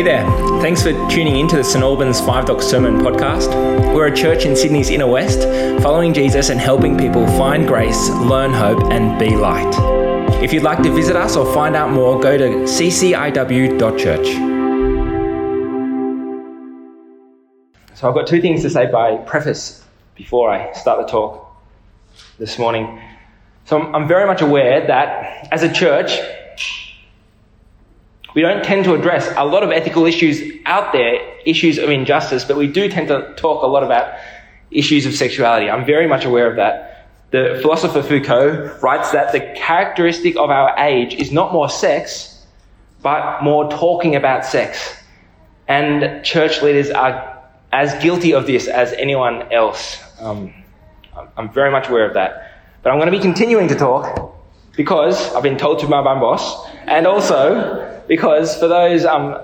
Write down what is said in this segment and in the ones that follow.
Hey there. Thanks for tuning in to the St Albans Five Dock Sermon podcast. We're a church in Sydney's inner west, following Jesus and helping people find grace, learn hope, and be light. If you'd like to visit us or find out more, go to cciw.church. So I've got two things to say by preface before I start the talk this morning. So I'm very much aware that as a church, we don't tend to address a lot of ethical issues out there, issues of injustice, but we do tend to talk a lot about issues of sexuality. I'm very much aware of that. The philosopher Foucault writes that the characteristic of our age is not more sex, but more talking about sex. And church leaders are as guilty of this as anyone else. Um, I'm very much aware of that. But I'm going to be continuing to talk because I've been told to by my boss, and also because for those um,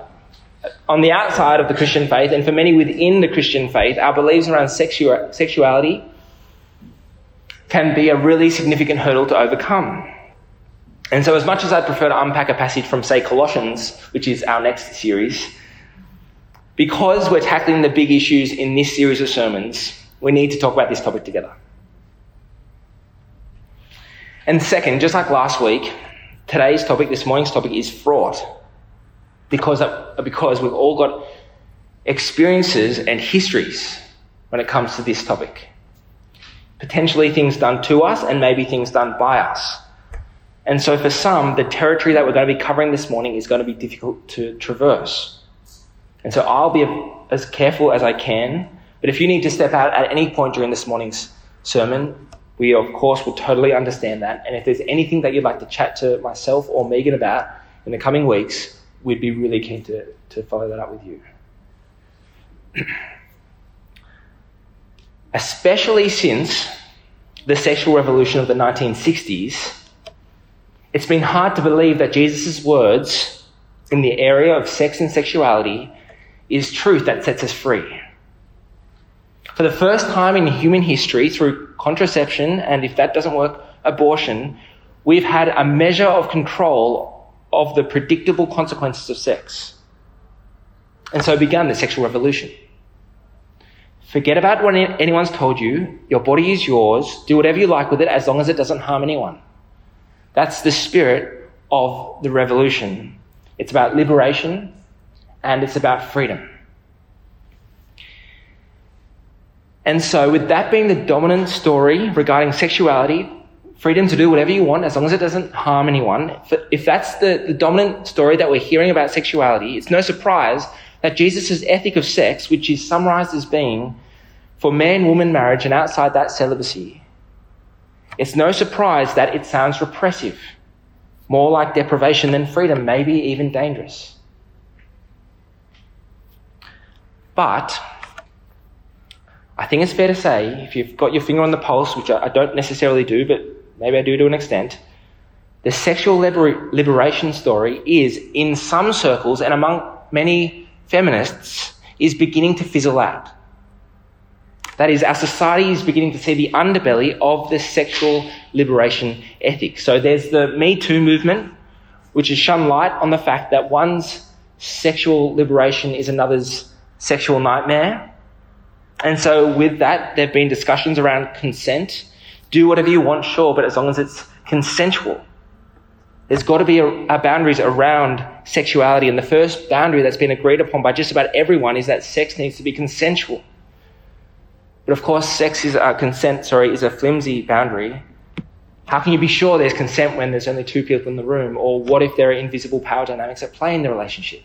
on the outside of the Christian faith, and for many within the Christian faith, our beliefs around sexu- sexuality can be a really significant hurdle to overcome. And so, as much as I'd prefer to unpack a passage from, say, Colossians, which is our next series, because we're tackling the big issues in this series of sermons, we need to talk about this topic together. And second, just like last week, today's topic, this morning's topic, is fraught because, because we've all got experiences and histories when it comes to this topic. Potentially things done to us and maybe things done by us. And so for some, the territory that we're going to be covering this morning is going to be difficult to traverse. And so I'll be as careful as I can. But if you need to step out at any point during this morning's sermon, we of course will totally understand that. And if there's anything that you'd like to chat to myself or Megan about in the coming weeks, we'd be really keen to, to follow that up with you. Especially since the sexual revolution of the 1960s, it's been hard to believe that Jesus' words in the area of sex and sexuality is truth that sets us free. For the first time in human history, through contraception and if that doesn't work, abortion, we've had a measure of control of the predictable consequences of sex. And so began the sexual revolution. Forget about what anyone's told you. Your body is yours. Do whatever you like with it as long as it doesn't harm anyone. That's the spirit of the revolution. It's about liberation and it's about freedom. And so, with that being the dominant story regarding sexuality, freedom to do whatever you want as long as it doesn't harm anyone. If that's the, the dominant story that we're hearing about sexuality, it's no surprise that Jesus' ethic of sex, which is summarized as being for man woman marriage and outside that celibacy, it's no surprise that it sounds repressive, more like deprivation than freedom, maybe even dangerous. But I think it's fair to say, if you've got your finger on the pulse, which I don't necessarily do, but maybe I do to an extent, the sexual liber- liberation story is, in some circles and among many feminists, is beginning to fizzle out. That is, our society is beginning to see the underbelly of the sexual liberation ethic. So there's the Me Too movement, which has shone light on the fact that one's sexual liberation is another's sexual nightmare. And so with that, there have been discussions around consent do whatever you want, sure, but as long as it's consensual. There's got to be a, a boundaries around sexuality, and the first boundary that's been agreed upon by just about everyone is that sex needs to be consensual. But of course, sex is uh, consent. Sorry, is a flimsy boundary. How can you be sure there's consent when there's only two people in the room? Or what if there are invisible power dynamics at play in the relationship?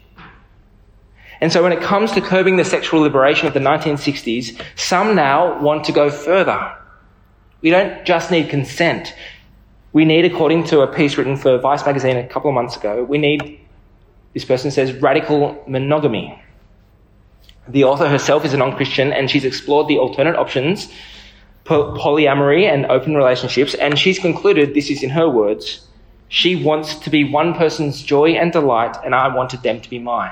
And so when it comes to curbing the sexual liberation of the 1960s, some now want to go further. We don't just need consent. We need, according to a piece written for Vice magazine a couple of months ago, we need, this person says, radical monogamy. The author herself is a non Christian and she's explored the alternate options, polyamory and open relationships, and she's concluded this is in her words she wants to be one person's joy and delight, and I wanted them to be mine.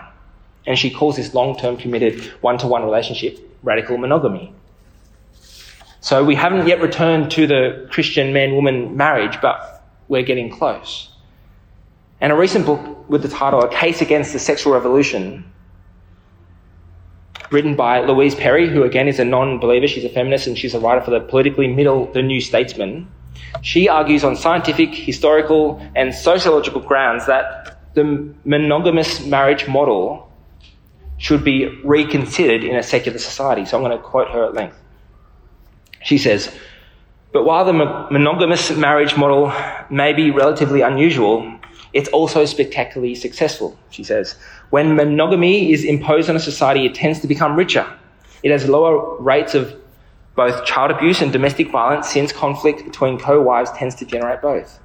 And she calls this long term committed one to one relationship radical monogamy. So we haven't yet returned to the Christian man woman marriage, but we're getting close. And a recent book with the title A Case Against the Sexual Revolution written by Louise Perry, who again is a non-believer. She's a feminist and she's a writer for the politically middle, The New Statesman. She argues on scientific, historical, and sociological grounds that the monogamous marriage model should be reconsidered in a secular society. So I'm going to quote her at length. She says, but while the monogamous marriage model may be relatively unusual, it's also spectacularly successful, she says. When monogamy is imposed on a society, it tends to become richer. It has lower rates of both child abuse and domestic violence since conflict between co-wives tends to generate both.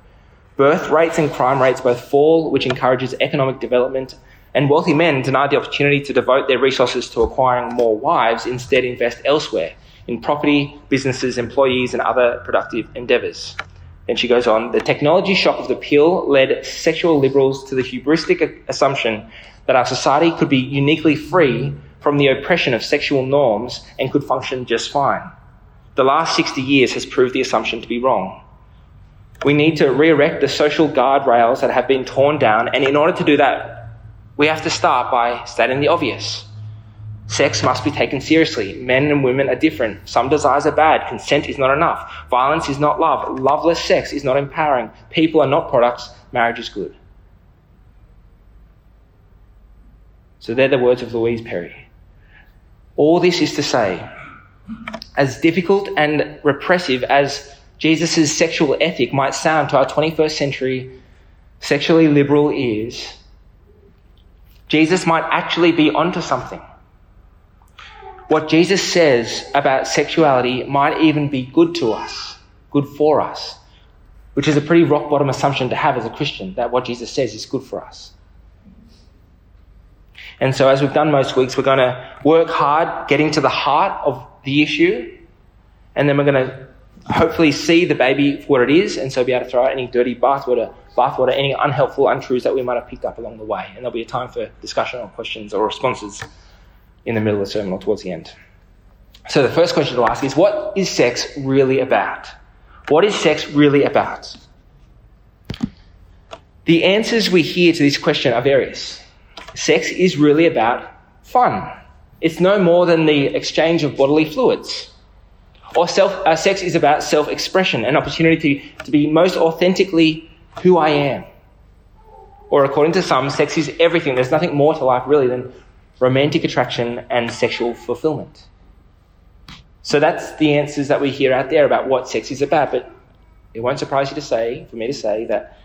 Birth rates and crime rates both fall, which encourages economic development, and wealthy men denied the opportunity to devote their resources to acquiring more wives, instead invest elsewhere in property, businesses, employees, and other productive endeavours. Then she goes on, the technology shock of the pill led sexual liberals to the hubristic assumption that our society could be uniquely free from the oppression of sexual norms and could function just fine. The last 60 years has proved the assumption to be wrong. We need to re erect the social guardrails that have been torn down, and in order to do that, we have to start by stating the obvious. Sex must be taken seriously. Men and women are different. Some desires are bad. Consent is not enough. Violence is not love. Loveless sex is not empowering. People are not products. Marriage is good. So they're the words of Louise Perry. All this is to say, as difficult and repressive as Jesus' sexual ethic might sound to our 21st century sexually liberal ears, Jesus might actually be onto something. What Jesus says about sexuality might even be good to us, good for us, which is a pretty rock bottom assumption to have as a Christian, that what Jesus says is good for us. And so, as we've done most weeks, we're going to work hard getting to the heart of the issue, and then we're going to hopefully see the baby for what it is, and so be able to throw out any dirty bathwater, bathwater, any unhelpful untruths that we might have picked up along the way. And there'll be a time for discussion or questions or responses in the middle of the sermon or towards the end. So, the first question to ask is what is sex really about? What is sex really about? The answers we hear to this question are various sex is really about fun. It's no more than the exchange of bodily fluids. Or self, uh, sex is about self expression, an opportunity to, to be most authentically who I am. Or according to some, sex is everything. There's nothing more to life really than romantic attraction and sexual fulfillment. So that's the answers that we hear out there about what sex is about. But it won't surprise you to say, for me to say, that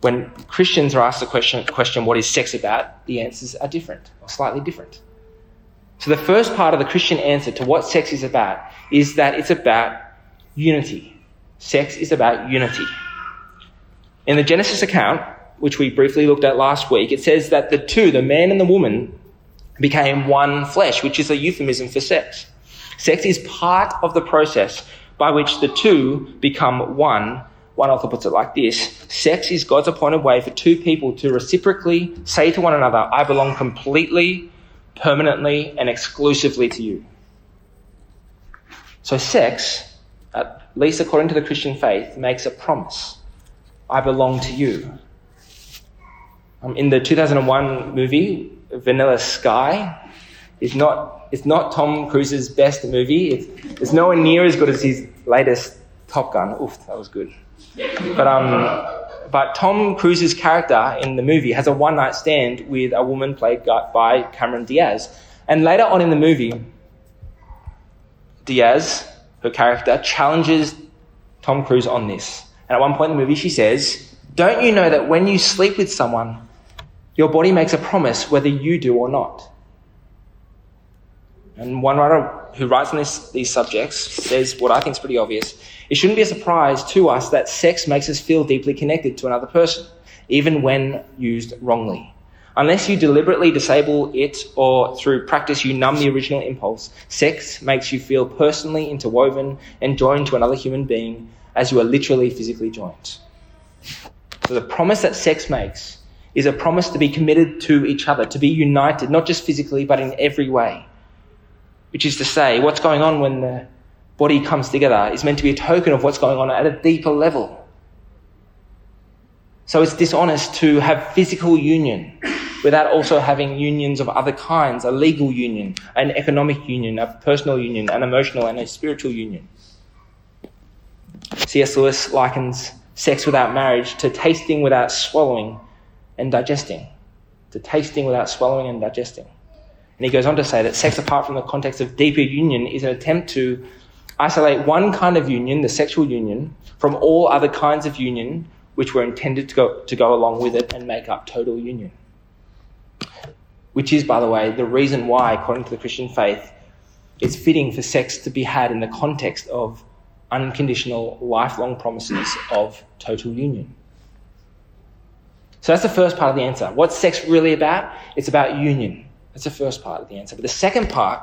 when Christians are asked the question, question, what is sex about, the answers are different or slightly different. So the first part of the Christian answer to what sex is about is that it's about unity. Sex is about unity. In the Genesis account, which we briefly looked at last week, it says that the two, the man and the woman, became one flesh, which is a euphemism for sex. Sex is part of the process by which the two become one one author puts it like this Sex is God's appointed way for two people to reciprocally say to one another, I belong completely, permanently, and exclusively to you. So, sex, at least according to the Christian faith, makes a promise I belong to you. Um, in the 2001 movie, Vanilla Sky, is not, it's not Tom Cruise's best movie. It's, it's nowhere near as good as his latest Top Gun. Oof, that was good. But um, but Tom Cruise's character in the movie has a one night stand with a woman played by Cameron Diaz, and later on in the movie, Diaz, her character, challenges Tom Cruise on this. And at one point in the movie, she says, "Don't you know that when you sleep with someone, your body makes a promise whether you do or not?" And one writer who writes on this, these subjects says what I think is pretty obvious. It shouldn't be a surprise to us that sex makes us feel deeply connected to another person, even when used wrongly. Unless you deliberately disable it or through practice you numb the original impulse, sex makes you feel personally interwoven and joined to another human being as you are literally physically joined. So the promise that sex makes is a promise to be committed to each other, to be united, not just physically, but in every way. Which is to say, what's going on when the body comes together is meant to be a token of what's going on at a deeper level. So it's dishonest to have physical union without also having unions of other kinds a legal union, an economic union, a personal union, an emotional and a spiritual union. C.S. Lewis likens sex without marriage to tasting without swallowing and digesting. To tasting without swallowing and digesting. And he goes on to say that sex, apart from the context of deeper union, is an attempt to isolate one kind of union, the sexual union, from all other kinds of union which were intended to go, to go along with it and make up total union. Which is, by the way, the reason why, according to the Christian faith, it's fitting for sex to be had in the context of unconditional, lifelong promises of total union. So that's the first part of the answer. What's sex really about? It's about union. That's the first part of the answer. But the second part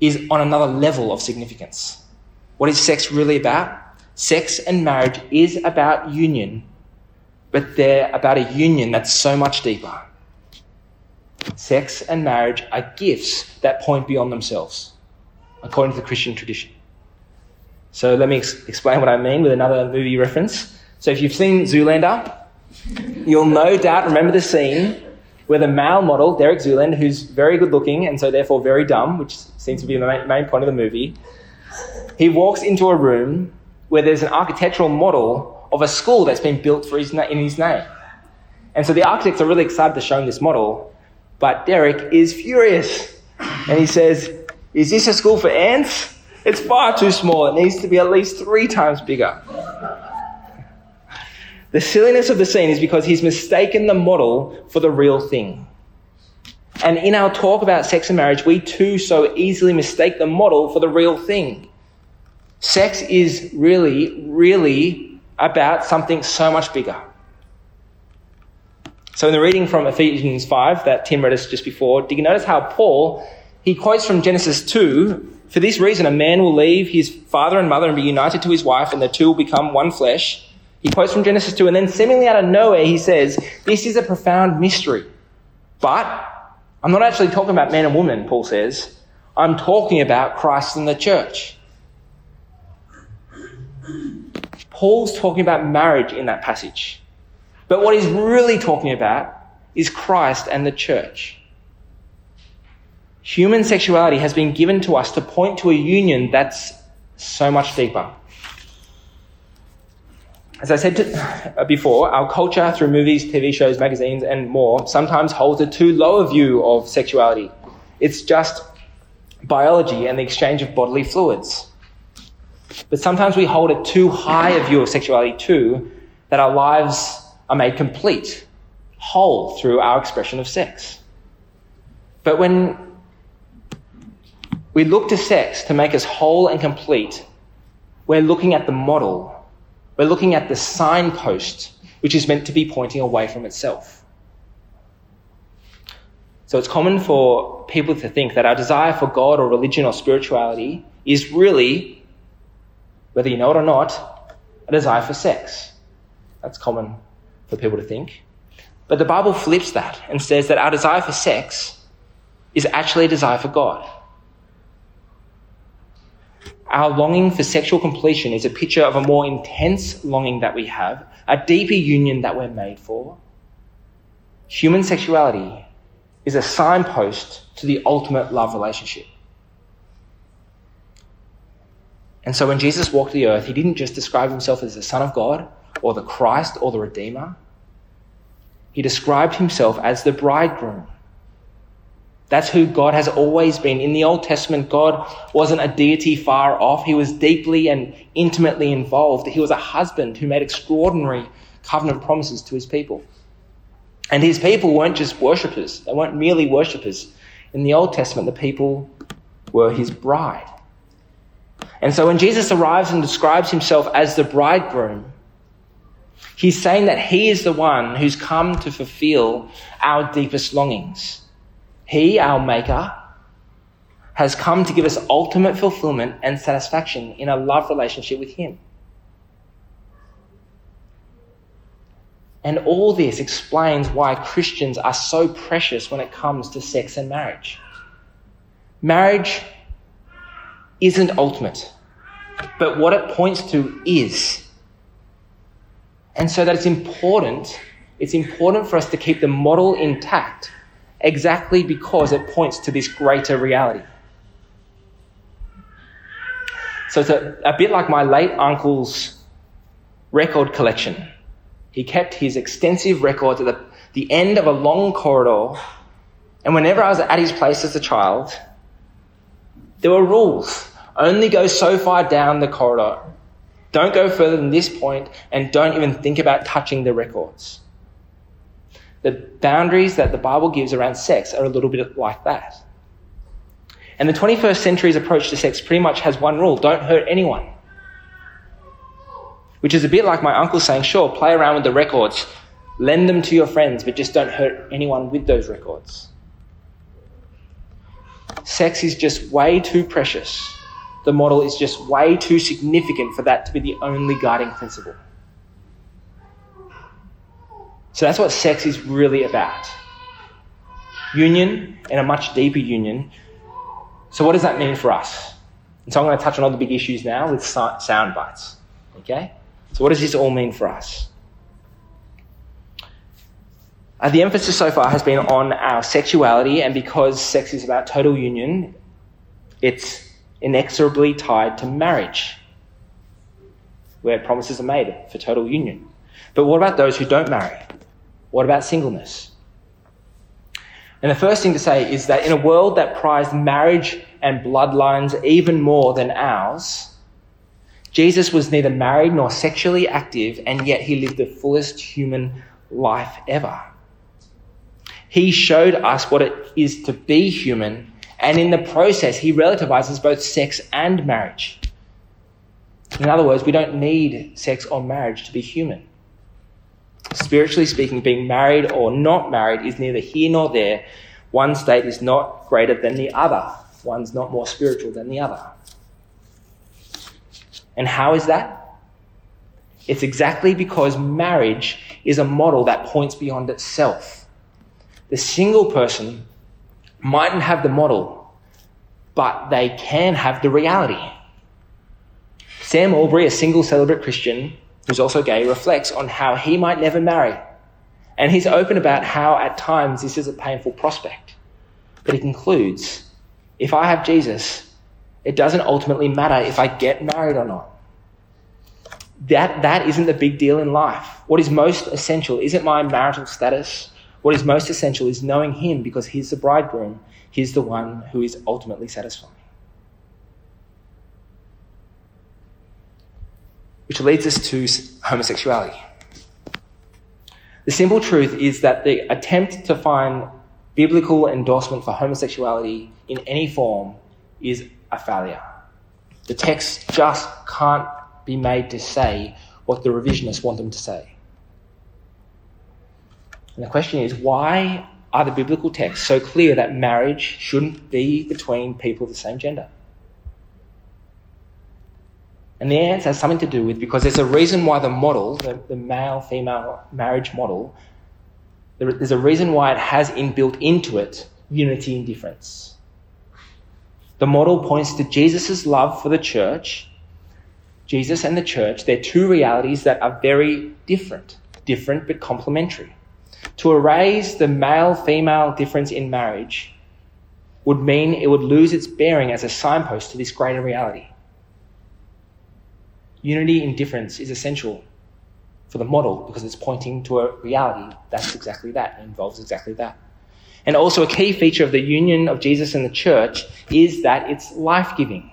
is on another level of significance. What is sex really about? Sex and marriage is about union, but they're about a union that's so much deeper. Sex and marriage are gifts that point beyond themselves, according to the Christian tradition. So let me ex- explain what I mean with another movie reference. So if you've seen Zoolander, you'll no doubt remember the scene where the male model, Derek Zoolander, who's very good looking and so therefore very dumb, which seems to be the main, main point of the movie, he walks into a room where there's an architectural model of a school that's been built for his na- in his name. And so the architects are really excited to show him this model, but Derek is furious. And he says, Is this a school for ants? It's far too small. It needs to be at least three times bigger. The silliness of the scene is because he's mistaken the model for the real thing. And in our talk about sex and marriage, we too so easily mistake the model for the real thing. Sex is really, really about something so much bigger. So in the reading from Ephesians 5 that Tim read us just before, did you notice how Paul, he quotes from Genesis 2, for this reason a man will leave his father and mother and be united to his wife and the two will become one flesh. He quotes from Genesis 2 and then seemingly out of nowhere he says, this is a profound mystery. But I'm not actually talking about man and woman, Paul says. I'm talking about Christ and the church. Paul's talking about marriage in that passage. But what he's really talking about is Christ and the church. Human sexuality has been given to us to point to a union that's so much deeper. As I said to, uh, before, our culture through movies, TV shows, magazines, and more sometimes holds a too low a view of sexuality. It's just biology and the exchange of bodily fluids. But sometimes we hold a too high a view of sexuality too, that our lives are made complete, whole through our expression of sex. But when we look to sex to make us whole and complete, we're looking at the model. We're looking at the signpost, which is meant to be pointing away from itself. So it's common for people to think that our desire for God or religion or spirituality is really whether you know it or not, a desire for sex. That's common for people to think. But the Bible flips that and says that our desire for sex is actually a desire for God. Our longing for sexual completion is a picture of a more intense longing that we have, a deeper union that we're made for. Human sexuality is a signpost to the ultimate love relationship. And so when Jesus walked the earth, he didn't just describe himself as the Son of God or the Christ or the Redeemer. He described himself as the bridegroom. That's who God has always been. In the Old Testament, God wasn't a deity far off. He was deeply and intimately involved. He was a husband who made extraordinary covenant promises to his people. And his people weren't just worshippers. They weren't merely worshippers. In the Old Testament, the people were his bride. And so when Jesus arrives and describes himself as the bridegroom, he's saying that he is the one who's come to fulfill our deepest longings. He, our maker, has come to give us ultimate fulfillment and satisfaction in a love relationship with him. And all this explains why Christians are so precious when it comes to sex and marriage. Marriage isn't ultimate, but what it points to is. And so that it's important it's important for us to keep the model intact exactly because it points to this greater reality. So it's a, a bit like my late uncle's record collection. He kept his extensive records at the, the end of a long corridor, and whenever I was at his place as a child, there were rules. Only go so far down the corridor. Don't go further than this point, and don't even think about touching the records. The boundaries that the Bible gives around sex are a little bit like that. And the 21st century's approach to sex pretty much has one rule don't hurt anyone. Which is a bit like my uncle saying, sure, play around with the records, lend them to your friends, but just don't hurt anyone with those records. Sex is just way too precious. The model is just way too significant for that to be the only guiding principle. So that's what sex is really about. Union and a much deeper union so, what does that mean for us? And so, I'm going to touch on all the big issues now with sound bites. Okay? So, what does this all mean for us? Uh, the emphasis so far has been on our sexuality, and because sex is about total union, it's inexorably tied to marriage, where promises are made for total union. But what about those who don't marry? What about singleness? And the first thing to say is that in a world that prized marriage and bloodlines even more than ours, Jesus was neither married nor sexually active, and yet he lived the fullest human life ever. He showed us what it is to be human, and in the process, he relativizes both sex and marriage. In other words, we don't need sex or marriage to be human. Spiritually speaking, being married or not married is neither here nor there. One state is not greater than the other. One's not more spiritual than the other. And how is that? It's exactly because marriage is a model that points beyond itself. The single person mightn't have the model, but they can have the reality. Sam Allberry, a single celibate Christian, who's also gay, reflects on how he might never marry. And he's open about how at times this is a painful prospect. But he concludes if I have Jesus, it doesn't ultimately matter if I get married or not. That, that isn't the big deal in life. What is most essential isn't my marital status. What is most essential is knowing Him because He's the bridegroom. He's the one who is ultimately satisfying. Which leads us to homosexuality. The simple truth is that the attempt to find biblical endorsement for homosexuality in any form is a failure. The text just can't be made to say what the revisionists want them to say. And the question is why are the biblical texts so clear that marriage shouldn't be between people of the same gender? And the answer has something to do with because there's a reason why the model, the, the male female marriage model, there's a reason why it has inbuilt into it unity and difference. The model points to Jesus' love for the church. Jesus and the church, they're two realities that are very different, different but complementary. To erase the male female difference in marriage would mean it would lose its bearing as a signpost to this greater reality. Unity in difference is essential for the model because it's pointing to a reality that's exactly that, involves exactly that. And also, a key feature of the union of Jesus and the church is that it's life giving.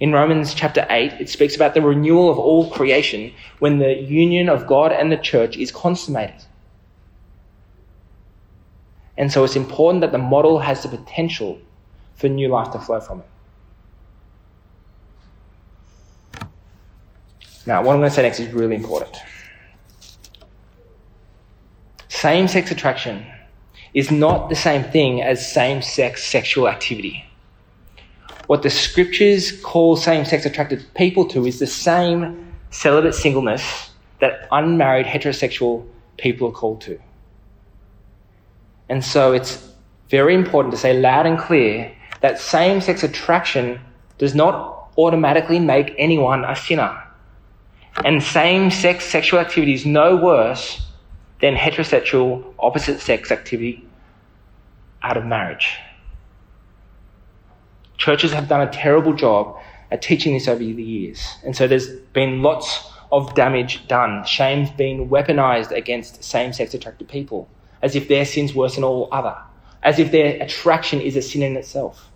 In Romans chapter 8, it speaks about the renewal of all creation when the union of God and the church is consummated. And so it's important that the model has the potential for new life to flow from it. Now, what I'm going to say next is really important. Same sex attraction is not the same thing as same sex sexual activity. What the scriptures call same sex attracted people to is the same celibate singleness that unmarried heterosexual people are called to. And so it's very important to say loud and clear that same sex attraction does not automatically make anyone a sinner. And same sex sexual activity is no worse than heterosexual opposite sex activity out of marriage. Churches have done a terrible job at teaching this over the years. And so there's been lots of damage done. Shame's been weaponized against same sex attracted people, as if their sin's worse than all other, as if their attraction is a sin in itself.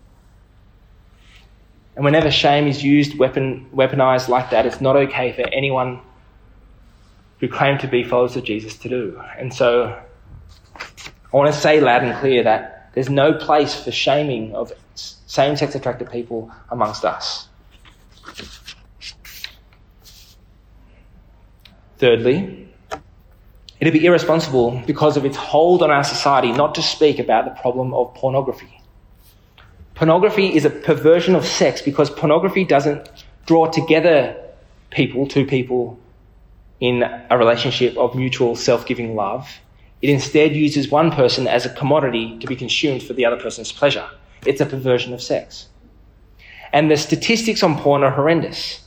And whenever shame is used, weapon, weaponized like that, it's not okay for anyone who claim to be followers of Jesus to do. And so I want to say loud and clear that there's no place for shaming of same sex attracted people amongst us. Thirdly, it'd be irresponsible because of its hold on our society not to speak about the problem of pornography. Pornography is a perversion of sex because pornography doesn't draw together people, two people, in a relationship of mutual self giving love. It instead uses one person as a commodity to be consumed for the other person's pleasure. It's a perversion of sex. And the statistics on porn are horrendous.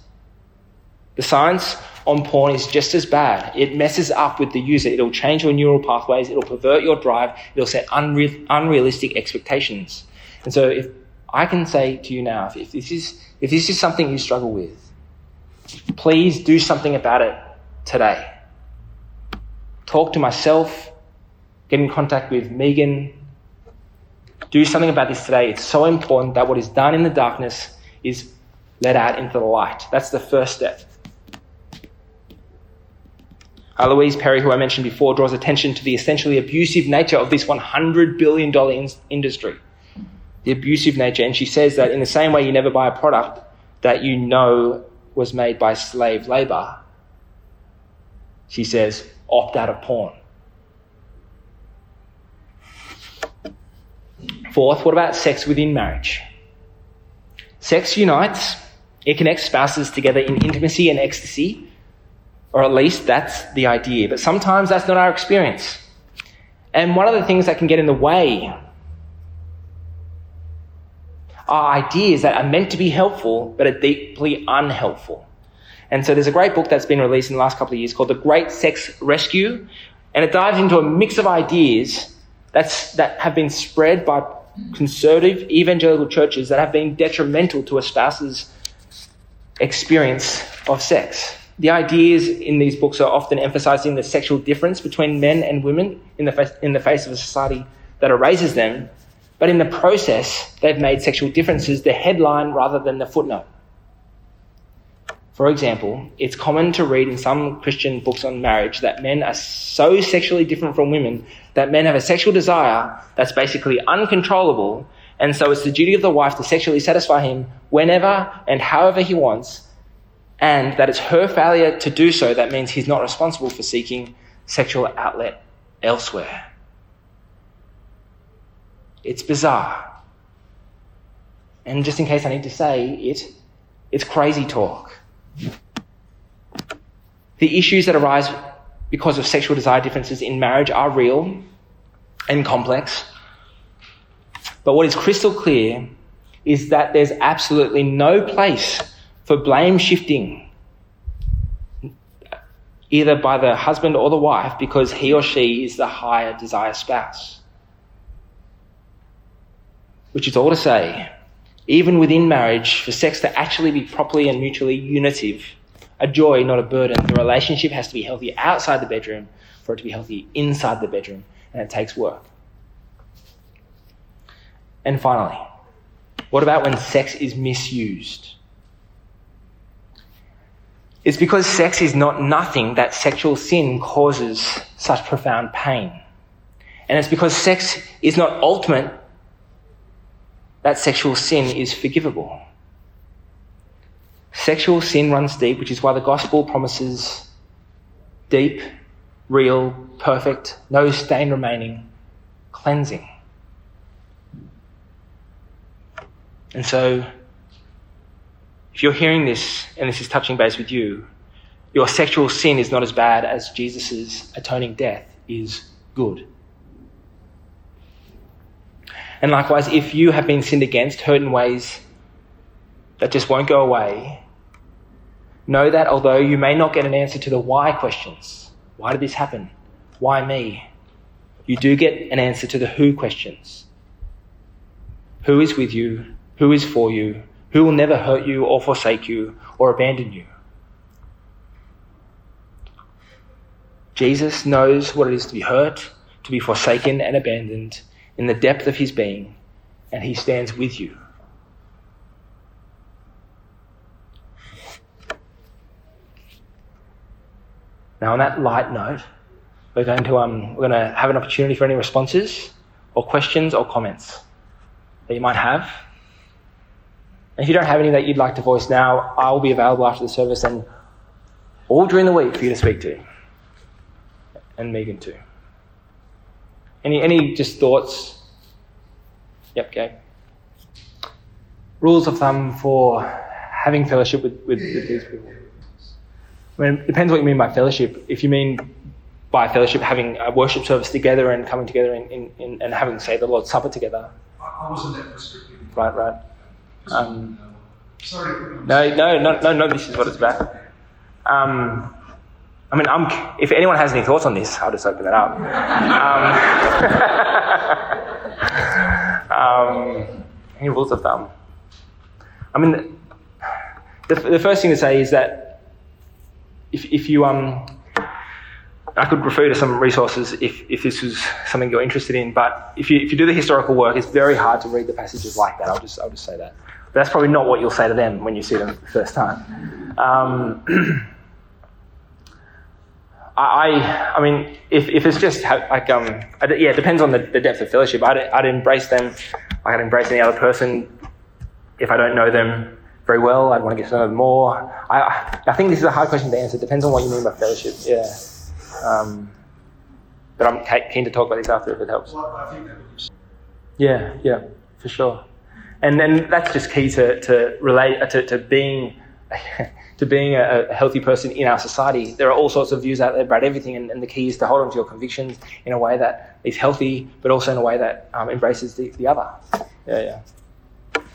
The science on porn is just as bad. It messes up with the user. It'll change your neural pathways. It'll pervert your drive. It'll set unre- unrealistic expectations. And so if I can say to you now, if this is, if this is something you struggle with, please do something about it today. Talk to myself, get in contact with Megan. Do something about this today. It's so important that what is done in the darkness is let out into the light. That's the first step. Uh, Louise Perry, who I mentioned before, draws attention to the essentially abusive nature of this $100 billion in- industry. The abusive nature. And she says that in the same way you never buy a product that you know was made by slave labor, she says, opt out of porn. Fourth, what about sex within marriage? Sex unites, it connects spouses together in intimacy and ecstasy, or at least that's the idea. But sometimes that's not our experience. And one of the things that can get in the way are ideas that are meant to be helpful but are deeply unhelpful. And so there's a great book that's been released in the last couple of years called The Great Sex Rescue, and it dives into a mix of ideas that's, that have been spread by conservative evangelical churches that have been detrimental to a spouse's experience of sex. The ideas in these books are often emphasizing the sexual difference between men and women in the, face, in the face of a society that erases them, but in the process, they've made sexual differences the headline rather than the footnote. For example, it's common to read in some Christian books on marriage that men are so sexually different from women that men have a sexual desire that's basically uncontrollable, and so it's the duty of the wife to sexually satisfy him whenever and however he wants, and that it's her failure to do so that means he's not responsible for seeking sexual outlet elsewhere. It's bizarre. And just in case I need to say it, it's crazy talk. The issues that arise because of sexual desire differences in marriage are real and complex. But what is crystal clear is that there's absolutely no place for blame shifting, either by the husband or the wife, because he or she is the higher desire spouse. Which is all to say, even within marriage, for sex to actually be properly and mutually unitive, a joy, not a burden. The relationship has to be healthy outside the bedroom for it to be healthy inside the bedroom, and it takes work. And finally, what about when sex is misused? It's because sex is not nothing that sexual sin causes such profound pain. And it's because sex is not ultimate that sexual sin is forgivable. Sexual sin runs deep, which is why the gospel promises deep, real, perfect, no stain remaining cleansing. And so, if you're hearing this and this is touching base with you, your sexual sin is not as bad as Jesus' atoning death is good. And likewise, if you have been sinned against, hurt in ways that just won't go away, know that although you may not get an answer to the why questions, why did this happen? Why me? You do get an answer to the who questions. Who is with you? Who is for you? Who will never hurt you or forsake you or abandon you? Jesus knows what it is to be hurt, to be forsaken and abandoned in the depth of his being, and he stands with you. Now, on that light note, we're going to um, we're going to have an opportunity for any responses or questions or comments that you might have. And if you don't have any that you'd like to voice now, I'll be available after the service and all during the week for you to speak to and Megan too. Any any just thoughts? Yep, okay. Rules of thumb for having fellowship with, with, with these people. I mean, it depends what you mean by fellowship. If you mean by fellowship having a worship service together and coming together in, in, in and having, say, the Lord's Supper together. I wasn't that restricted. Right, right. Um, Sorry. no, no, no, no, no, this is what it's about. Um, I mean, I'm, if anyone has any thoughts on this, I'll just open it up. Um, um, any rules of thumb? I mean, the, the first thing to say is that if, if you, um, I could refer to some resources if, if this was something you're interested in, but if you, if you do the historical work, it's very hard to read the passages like that. I'll just, I'll just say that. But that's probably not what you'll say to them when you see them the first time. Um, I, I mean, if, if it's just like, um, yeah, it depends on the, the depth of fellowship. I'd, I'd embrace them. I'd embrace any other person if I don't know them very well. I'd want to get to know them more. I, I think this is a hard question to answer. It depends on what you mean by fellowship. Yeah. Um, but I'm keen to talk about this after if it helps. Well, I think that would be Yeah, yeah, for sure. And then that's just key to, to relate to, to being to being a, a, healthy person in our society. There are all sorts of views out there about everything, and, and, the key is to hold on to your convictions in a way that is healthy, but also in a way that um, embraces the, the other. Yeah, yeah.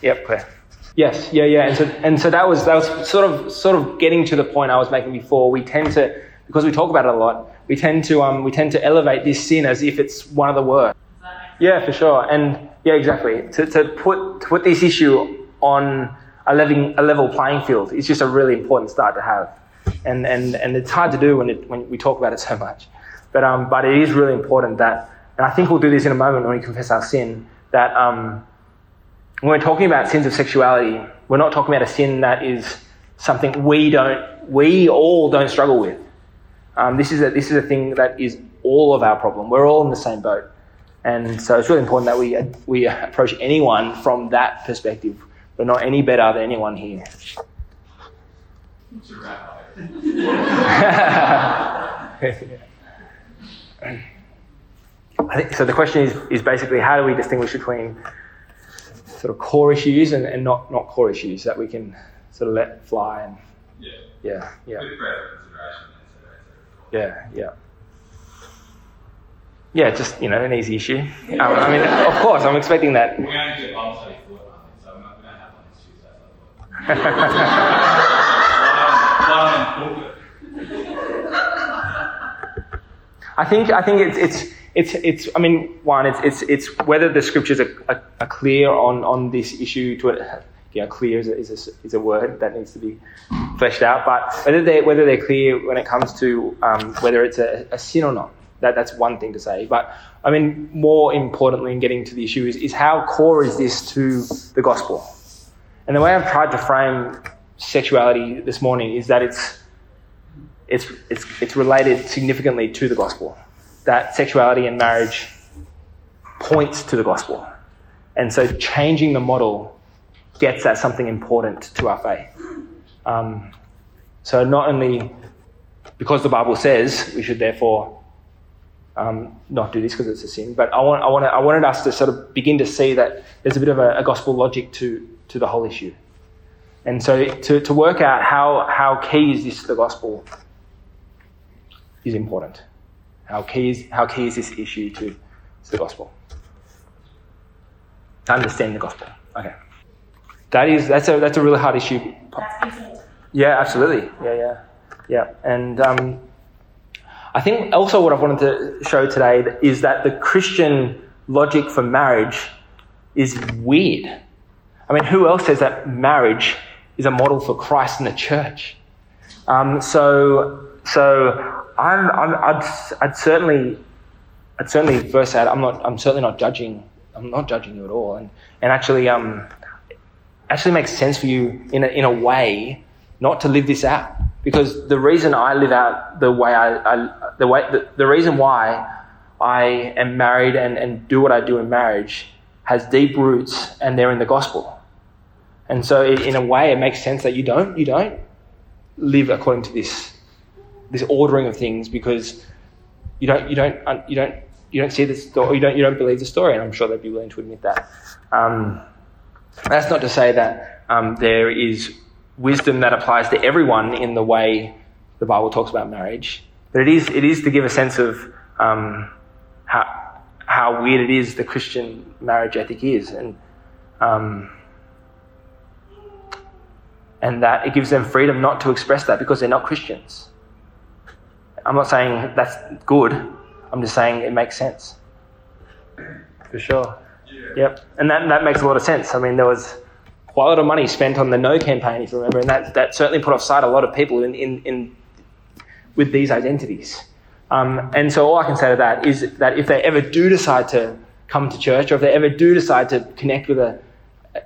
Yep, Claire. Yes, yeah, yeah. And so, and so that was that was sort of sort of getting to the point I was making before. We tend to, because we talk about it a lot, we tend to um, we tend to elevate this sin as if it's one of the worst. Yeah, for sure. And yeah, exactly. To, to put to put this issue on a level, a level playing field is just a really important start to have. And, and, and it's hard to do when, it, when we talk about it so much. But, um, but it is really important that, and I think we'll do this in a moment when we confess our sin, that um, when we're talking about sins of sexuality, we're not talking about a sin that is something we don't, we all don't struggle with. Um, this, is a, this is a thing that is all of our problem. We're all in the same boat. And so it's really important that we, we approach anyone from that perspective we're not any better than anyone here. I think, so the question is, is basically how do we distinguish between sort of core issues and, and not, not core issues that we can sort of let fly and yeah. Yeah yeah. Yeah yeah yeah. Yeah just you know an easy issue. Um, I mean of course I'm expecting that we only do Bible study for so we don't have one this Tuesday I think I think it's it's it's it's I mean one it's it's it's whether the scriptures are, are, are clear on on this issue to it yeah clear is a, is a, is a word that needs to be fleshed out but whether they whether they're clear when it comes to um, whether it's a, a sin or not that that's one thing to say but I mean more importantly in getting to the issue is, is how core is this to the gospel and the way I've tried to frame sexuality this morning is that it's it's, it's, it's related significantly to the gospel. That sexuality and marriage points to the gospel. And so changing the model gets at something important to our faith. Um, so not only because the Bible says we should therefore um, not do this because it's a sin, but I, want, I, want I wanted us to sort of begin to see that there's a bit of a, a gospel logic to, to the whole issue. And so to, to work out how, how key is this to the gospel is important. How key is, how key is this issue to, to the gospel? To understand the gospel. Okay. That is, that's a, that's a really hard issue. Yeah, absolutely. Yeah, yeah. Yeah. And um, I think also what I've wanted to show today is that the Christian logic for marriage is weird. I mean, who else says that marriage is a model for Christ and the church? Um, so, so I'm, I'm, I'd, I'd certainly, I'd certainly first say I'm not, I'm certainly not judging, I'm not judging you at all, and and actually, um, actually makes sense for you in a, in a way not to live this out because the reason I live out the way I, I the way the, the reason why I am married and, and do what I do in marriage has deep roots and they're in the gospel. And so in a way it makes sense that you don't you don't live according to this this ordering of things because you don't you don't you don't you don't see the story you don't you don't believe the story. And I'm sure they'd be willing to admit that. Um, that's not to say that um, there is wisdom that applies to everyone in the way the Bible talks about marriage, but it is it is to give a sense of um, how how weird it is the Christian marriage ethic is, and um, and that it gives them freedom not to express that because they're not Christians. I'm not saying that's good. I'm just saying it makes sense. For sure. Yep. And that, that makes a lot of sense. I mean, there was quite a lot of money spent on the No campaign, if you remember, and that, that certainly put offside a lot of people in, in, in with these identities. Um, and so all I can say to that is that if they ever do decide to come to church, or if they ever do decide to connect with a,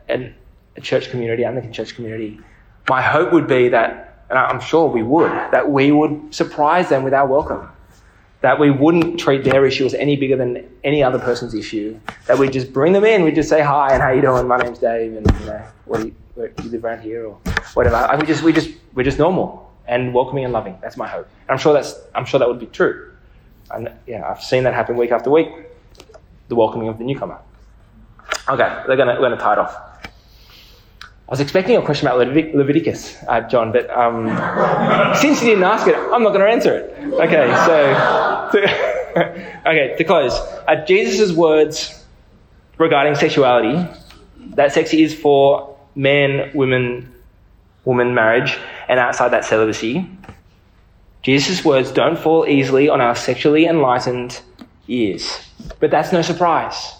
a, a church community, Anglican church community, my hope would be that, and I'm sure we would, that we would surprise them with our welcome that we wouldn't treat their issue as any bigger than any other person's issue. That we just bring them in, we just say hi and how you doing? My name's Dave, and you know, what do you, where, do you live around here or whatever. And we just we just we're just normal and welcoming and loving. That's my hope. And I'm sure that's I'm sure that would be true. And yeah, I've seen that happen week after week. The welcoming of the newcomer. Okay, we're gonna we're gonna tie it off. I was expecting a question about Levit- Leviticus, uh, John, but um, since you didn't ask it, I'm not going to answer it. Okay, so to, okay to close, uh, Jesus' words regarding sexuality, that sex is for man, women, woman marriage, and outside that celibacy. Jesus' words don't fall easily on our sexually enlightened ears, but that's no surprise.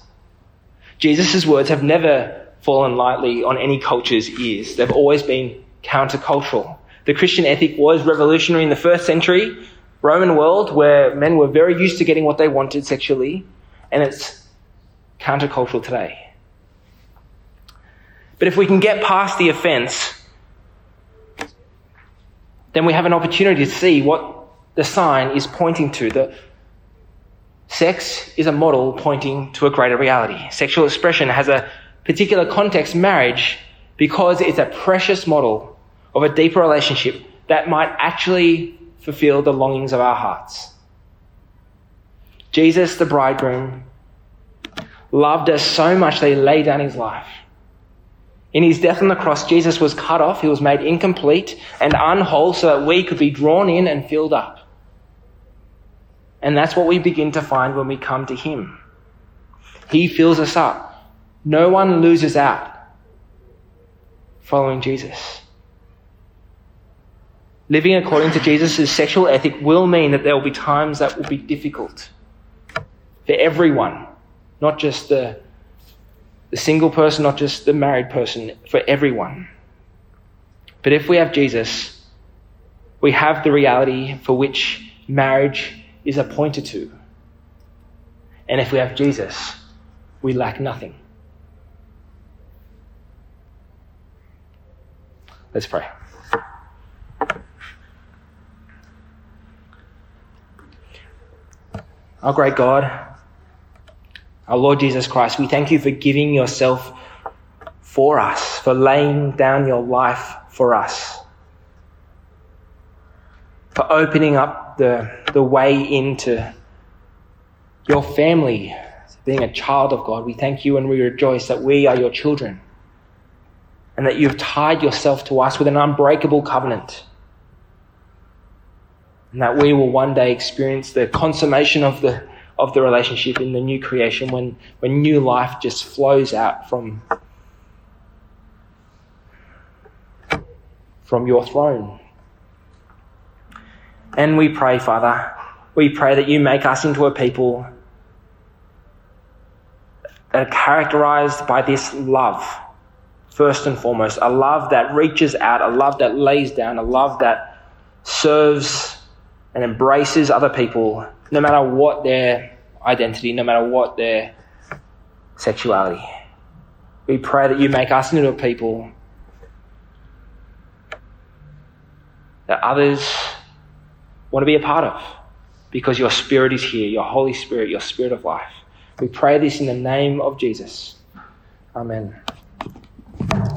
Jesus' words have never fallen lightly on any culture's ears. They've always been countercultural. The Christian ethic was revolutionary in the first century Roman world where men were very used to getting what they wanted sexually, and it's countercultural today. But if we can get past the offense, then we have an opportunity to see what the sign is pointing to. The sex is a model pointing to a greater reality. Sexual expression has a particular context, marriage, because it's a precious model of a deeper relationship that might actually fulfill the longings of our hearts. Jesus, the bridegroom, loved us so much that he laid down his life. In his death on the cross, Jesus was cut off, he was made incomplete and unwhole so that we could be drawn in and filled up. And that's what we begin to find when we come to him. He fills us up. No one loses out following Jesus. Living according to Jesus' sexual ethic will mean that there will be times that will be difficult for everyone, not just the, the single person, not just the married person, for everyone. But if we have Jesus, we have the reality for which marriage is appointed to. And if we have Jesus, we lack nothing. Let's pray. Our great God, our Lord Jesus Christ, we thank you for giving yourself for us, for laying down your life for us, for opening up the, the way into your family, being a child of God. We thank you and we rejoice that we are your children and that you've tied yourself to us with an unbreakable covenant. And that we will one day experience the consummation of the, of the relationship in the new creation when, when new life just flows out from, from your throne. And we pray, Father, We pray that you make us into a people that are characterized by this love, first and foremost. A love that reaches out, a love that lays down, a love that serves and embraces other people, no matter what their identity, no matter what their sexuality. We pray that you make us into a people that others want to be a part of because your Spirit is here, your Holy Spirit, your Spirit of life. We pray this in the name of Jesus. Amen. Thank you.